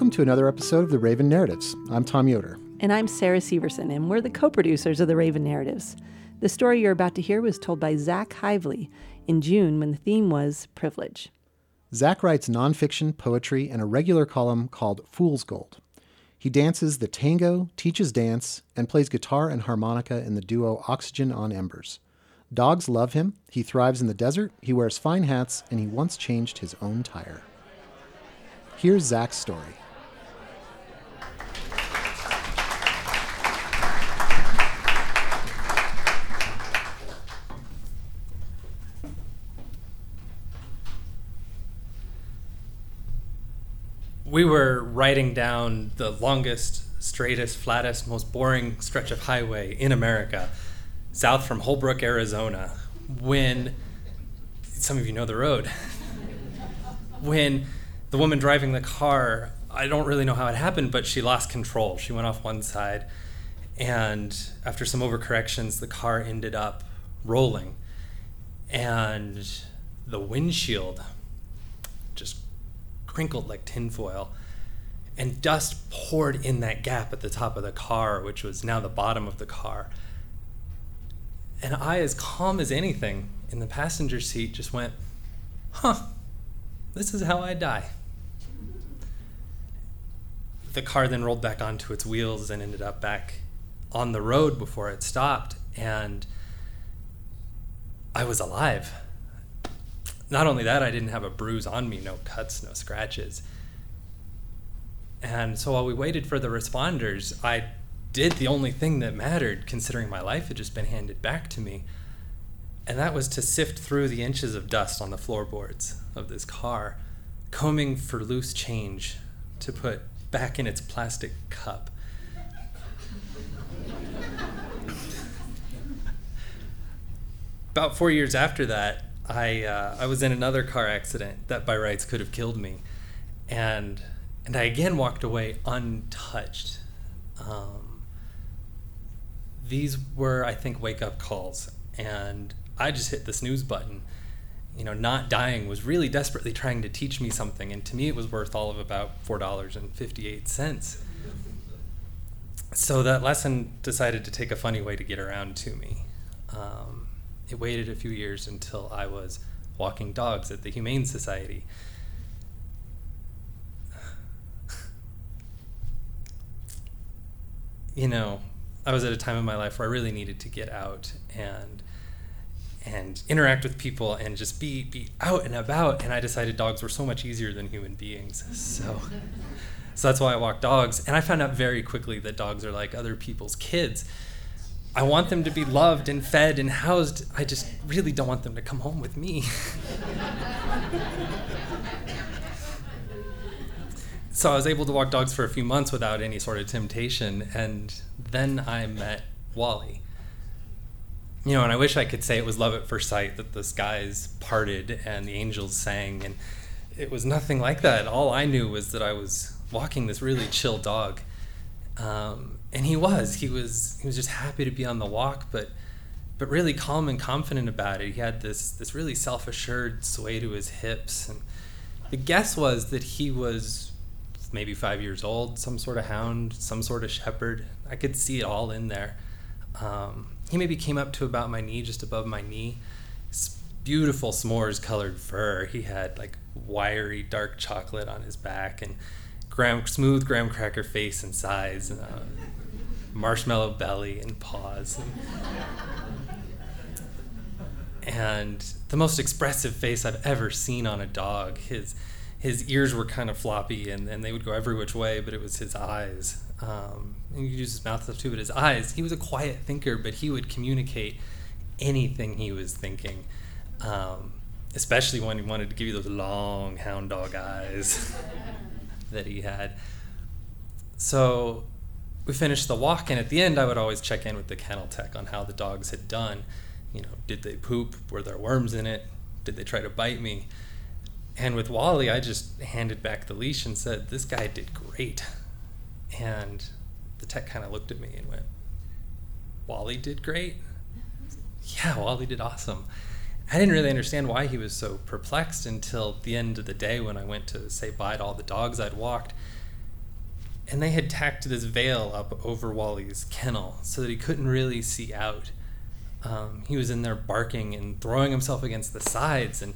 Welcome to another episode of the Raven Narratives. I'm Tom Yoder. And I'm Sarah Severson, and we're the co producers of the Raven Narratives. The story you're about to hear was told by Zach Hively in June when the theme was privilege. Zach writes nonfiction, poetry, and a regular column called Fool's Gold. He dances the tango, teaches dance, and plays guitar and harmonica in the duo Oxygen on Embers. Dogs love him, he thrives in the desert, he wears fine hats, and he once changed his own tire. Here's Zach's story. We were riding down the longest, straightest, flattest, most boring stretch of highway in America, south from Holbrook, Arizona, when some of you know the road. when the woman driving the car, I don't really know how it happened, but she lost control. She went off one side, and after some overcorrections, the car ended up rolling, and the windshield just crinkled like tinfoil. And dust poured in that gap at the top of the car, which was now the bottom of the car. And I, as calm as anything in the passenger seat, just went, huh, this is how I die. The car then rolled back onto its wheels and ended up back on the road before it stopped. And I was alive not only that, I didn't have a bruise on me, no cuts, no scratches. And so while we waited for the responders, I did the only thing that mattered, considering my life had just been handed back to me. And that was to sift through the inches of dust on the floorboards of this car, combing for loose change to put back in its plastic cup. About four years after that, I uh, I was in another car accident that by rights could have killed me, and and I again walked away untouched. Um, these were, I think, wake up calls, and I just hit the snooze button. You know, not dying was really desperately trying to teach me something, and to me, it was worth all of about four dollars and fifty-eight cents. So that lesson decided to take a funny way to get around to me. Um, it waited a few years until I was walking dogs at the Humane Society. you know, I was at a time in my life where I really needed to get out and and interact with people and just be be out and about and I decided dogs were so much easier than human beings. So so that's why I walk dogs and I found out very quickly that dogs are like other people's kids I want them to be loved and fed and housed. I just really don't want them to come home with me. so I was able to walk dogs for a few months without any sort of temptation. And then I met Wally. You know, and I wish I could say it was love at first sight that the skies parted and the angels sang. And it was nothing like that. All I knew was that I was walking this really chill dog. Um, and he was he was he was just happy to be on the walk but but really calm and confident about it. He had this this really self-assured sway to his hips and the guess was that he was maybe five years old some sort of hound some sort of shepherd. I could see it all in there. Um, he maybe came up to about my knee just above my knee. Beautiful s'mores colored fur. He had like wiry dark chocolate on his back and graham smooth graham cracker face and size. And, uh, marshmallow belly and paws. And, and the most expressive face I've ever seen on a dog. His his ears were kind of floppy and, and they would go every which way, but it was his eyes. Um, and you could use his mouth stuff too, but his eyes. He was a quiet thinker, but he would communicate anything he was thinking. Um, especially when he wanted to give you those long hound dog eyes that he had. So we finished the walk, and at the end, I would always check in with the kennel tech on how the dogs had done. You know, did they poop? Were there worms in it? Did they try to bite me? And with Wally, I just handed back the leash and said, This guy did great. And the tech kind of looked at me and went, Wally did great? Yeah, Wally did awesome. I didn't really understand why he was so perplexed until the end of the day when I went to say bye to all the dogs I'd walked and they had tacked this veil up over Wally's kennel so that he couldn't really see out. Um, he was in there barking and throwing himself against the sides, and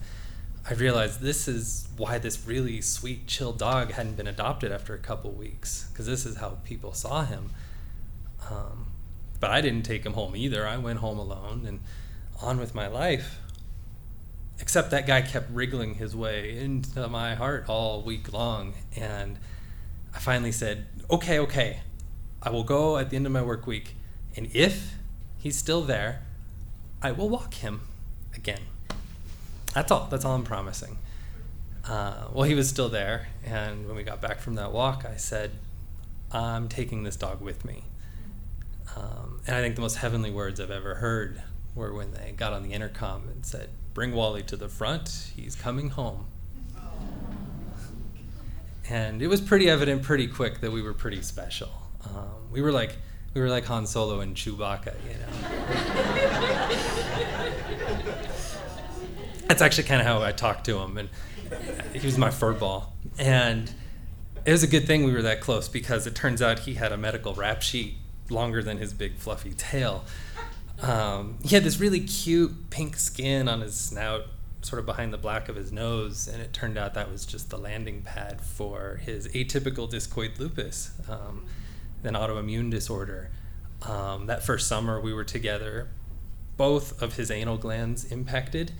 I realized this is why this really sweet, chill dog hadn't been adopted after a couple weeks, because this is how people saw him. Um, but I didn't take him home either. I went home alone and on with my life. Except that guy kept wriggling his way into my heart all week long, and I finally said, okay, okay, I will go at the end of my work week, and if he's still there, I will walk him again. That's all. That's all I'm promising. Uh, well, he was still there, and when we got back from that walk, I said, I'm taking this dog with me. Um, and I think the most heavenly words I've ever heard were when they got on the intercom and said, Bring Wally to the front, he's coming home. And it was pretty evident pretty quick that we were pretty special. Um, we were like we were like Han Solo and Chewbacca, you know. That's actually kind of how I talked to him, and he was my furball. And it was a good thing we were that close because it turns out he had a medical rap sheet longer than his big fluffy tail. Um, he had this really cute pink skin on his snout, sort of behind the black of his nose, and it turned out that was just the landing pad for his atypical discoid lupus, um, an autoimmune disorder. Um, that first summer we were together, both of his anal glands impacted.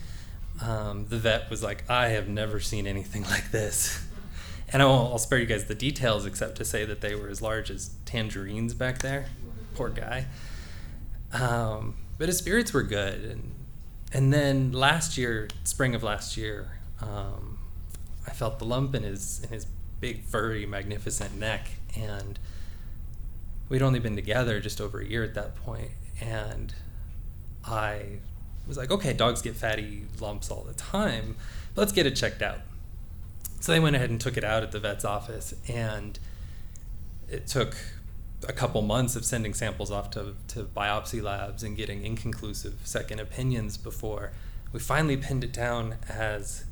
Um, the vet was like, I have never seen anything like this. And I'll, I'll spare you guys the details, except to say that they were as large as tangerines back there. Poor guy. Um, but his spirits were good, and and then last year, spring of last year, um, I felt the lump in his in his big furry magnificent neck, and we'd only been together just over a year at that point, and I was like, okay, dogs get fatty lumps all the time, let's get it checked out. So they went ahead and took it out at the vet's office, and it took a couple months of sending samples off to, to biopsy labs and getting inconclusive second opinions before we finally pinned it down as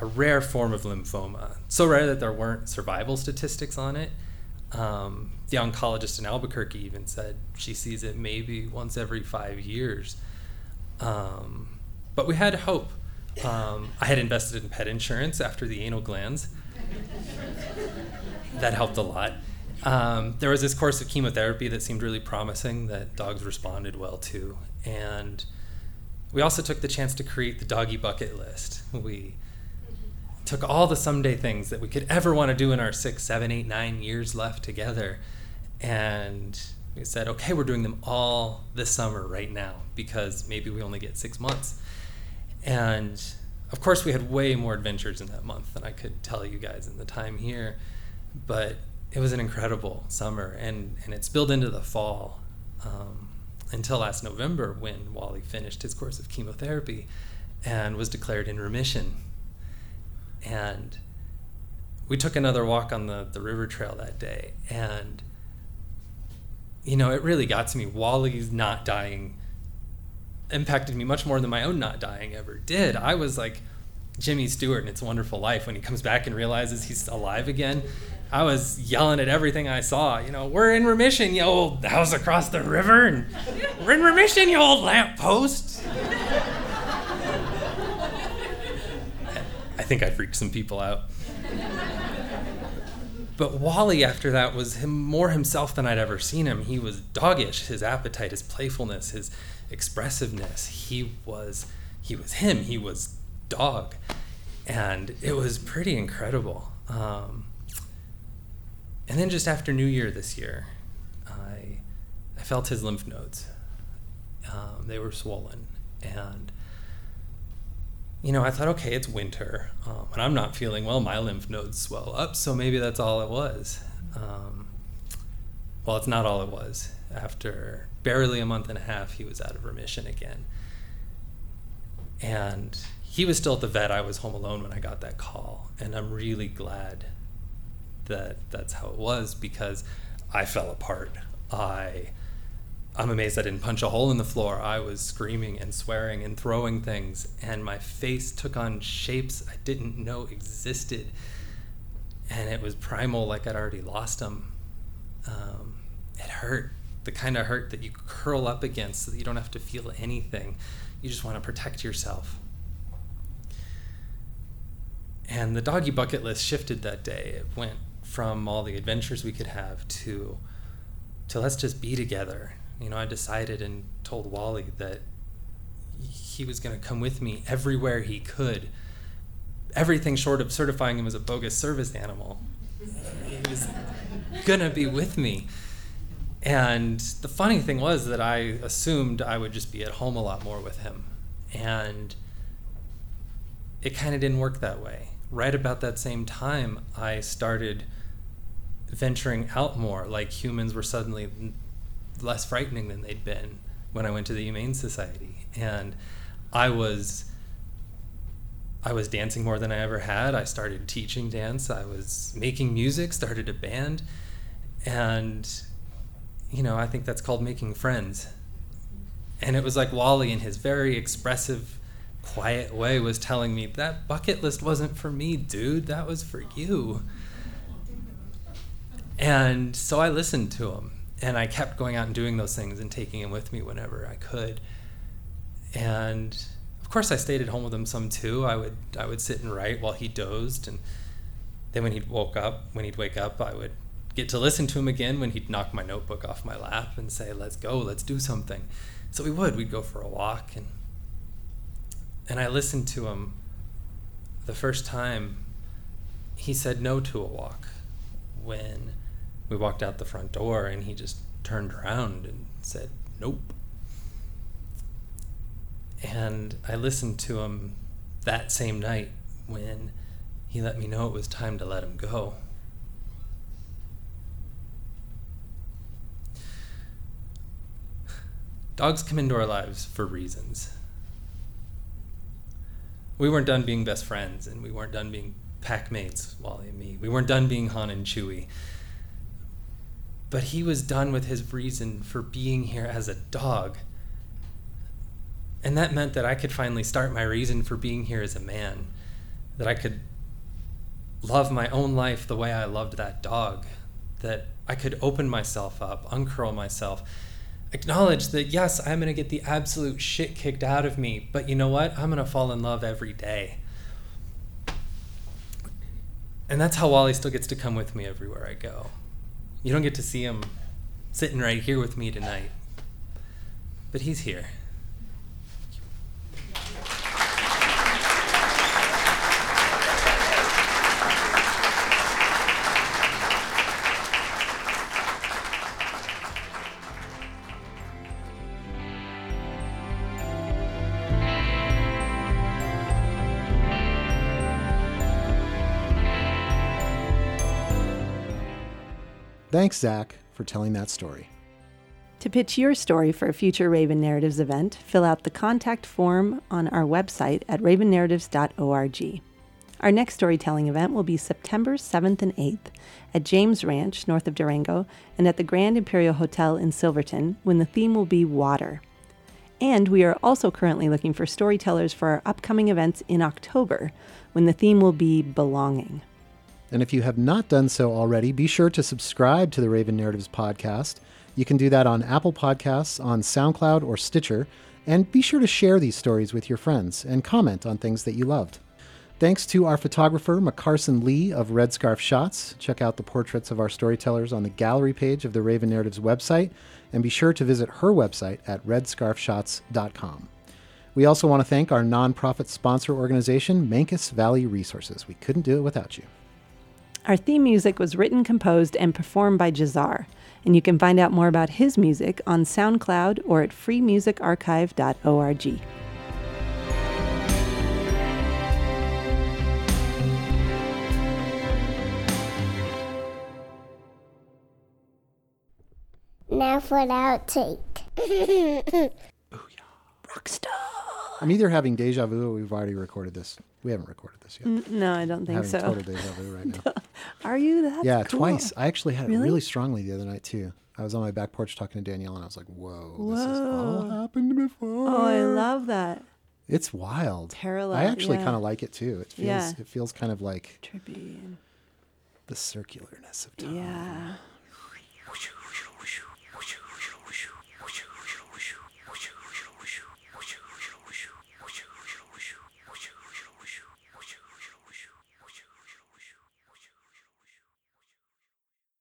a rare form of lymphoma. So rare that there weren't survival statistics on it. Um, the oncologist in Albuquerque even said she sees it maybe once every five years. Um, but we had hope. Um, I had invested in pet insurance after the anal glands. that helped a lot. Um, there was this course of chemotherapy that seemed really promising that dogs responded well to. And we also took the chance to create the doggy bucket list. We took all the someday things that we could ever want to do in our six, seven, eight, nine years left together. And we said, okay, we're doing them all this summer right now because maybe we only get six months. And of course, we had way more adventures in that month than I could tell you guys in the time here. But it was an incredible summer, and, and it spilled into the fall um, until last November when Wally finished his course of chemotherapy and was declared in remission. And we took another walk on the, the river trail that day, and you know, it really got to me. Wally's not dying impacted me much more than my own not dying ever did. I was like Jimmy Stewart in It's a Wonderful Life when he comes back and realizes he's alive again. I was yelling at everything I saw. You know, we're in remission, you old house across the river, and we're in remission, you old lamppost. I think I freaked some people out. But Wally, after that, was him more himself than I'd ever seen him. He was doggish. His appetite, his playfulness, his expressiveness. He was he was him. He was dog, and it was pretty incredible. Um, and then just after New Year this year, I I felt his lymph nodes. Um, they were swollen, and you know I thought, okay, it's winter, um, and I'm not feeling well. My lymph nodes swell up, so maybe that's all it was. Um, well, it's not all it was. After barely a month and a half, he was out of remission again, and he was still at the vet. I was home alone when I got that call, and I'm really glad that that's how it was because I fell apart. I I'm amazed I didn't punch a hole in the floor. I was screaming and swearing and throwing things, and my face took on shapes I didn't know existed. And it was primal, like I'd already lost them. Um, it hurt, the kind of hurt that you curl up against so that you don't have to feel anything. You just want to protect yourself. And the doggy bucket list shifted that day. It went from all the adventures we could have to to let's just be together. You know, I decided and told Wally that he was going to come with me everywhere he could. Everything short of certifying him as a bogus service animal. He was going to be with me. And the funny thing was that I assumed I would just be at home a lot more with him. And it kind of didn't work that way. Right about that same time, I started venturing out more, like humans were suddenly less frightening than they'd been when I went to the Humane Society. And I was I was dancing more than I ever had. I started teaching dance. I was making music, started a band. And you know, I think that's called making friends. And it was like Wally in his very expressive quiet way was telling me that bucket list wasn't for me, dude. That was for you. And so I listened to him and I kept going out and doing those things and taking him with me whenever I could. And of course I stayed at home with him some too. I would I would sit and write while he dozed and then when he'd woke up, when he'd wake up, I would get to listen to him again when he'd knock my notebook off my lap and say, "Let's go, let's do something." So we would. We'd go for a walk and and I listened to him the first time he said no to a walk when we walked out the front door and he just turned around and said, Nope. And I listened to him that same night when he let me know it was time to let him go. Dogs come into our lives for reasons. We weren't done being best friends, and we weren't done being pack mates, Wally and me. We weren't done being Han and Chewie but he was done with his reason for being here as a dog. And that meant that I could finally start my reason for being here as a man, that I could love my own life the way I loved that dog, that I could open myself up, uncurl myself, acknowledge that yes, I'm going to get the absolute shit kicked out of me, but you know what? I'm going to fall in love every day. And that's how Wally still gets to come with me everywhere I go. You don't get to see him sitting right here with me tonight, but he's here. Thanks, Zach, for telling that story. To pitch your story for a future Raven Narratives event, fill out the contact form on our website at ravennarratives.org. Our next storytelling event will be September 7th and 8th at James Ranch, north of Durango, and at the Grand Imperial Hotel in Silverton, when the theme will be water. And we are also currently looking for storytellers for our upcoming events in October, when the theme will be belonging. And if you have not done so already, be sure to subscribe to the Raven Narratives podcast. You can do that on Apple Podcasts, on SoundCloud, or Stitcher. And be sure to share these stories with your friends and comment on things that you loved. Thanks to our photographer, McCarson Lee of Red Scarf Shots. Check out the portraits of our storytellers on the gallery page of the Raven Narratives website, and be sure to visit her website at redscarfshots.com. We also want to thank our nonprofit sponsor organization, Mancos Valley Resources. We couldn't do it without you. Our theme music was written, composed, and performed by Jahzzar, and you can find out more about his music on SoundCloud or at freemusicarchive.org. Now for the outtake. Ooh, yeah. Rockstar. I'm either having deja vu or we've already recorded this. We haven't recorded this yet. N- No, I don't think having so. total deja vu right now. Are you? That's yeah, cool. twice. I actually had it Really? really strongly the other night too. I was on my back porch talking to Danielle, and I was like, "Whoa, this has all happened before." Oh, I love that. It's wild. Parallel, I actually yeah. kind of like it too. It feels Yeah. it feels kind of like Trippy. and- the circularness of time. Yeah.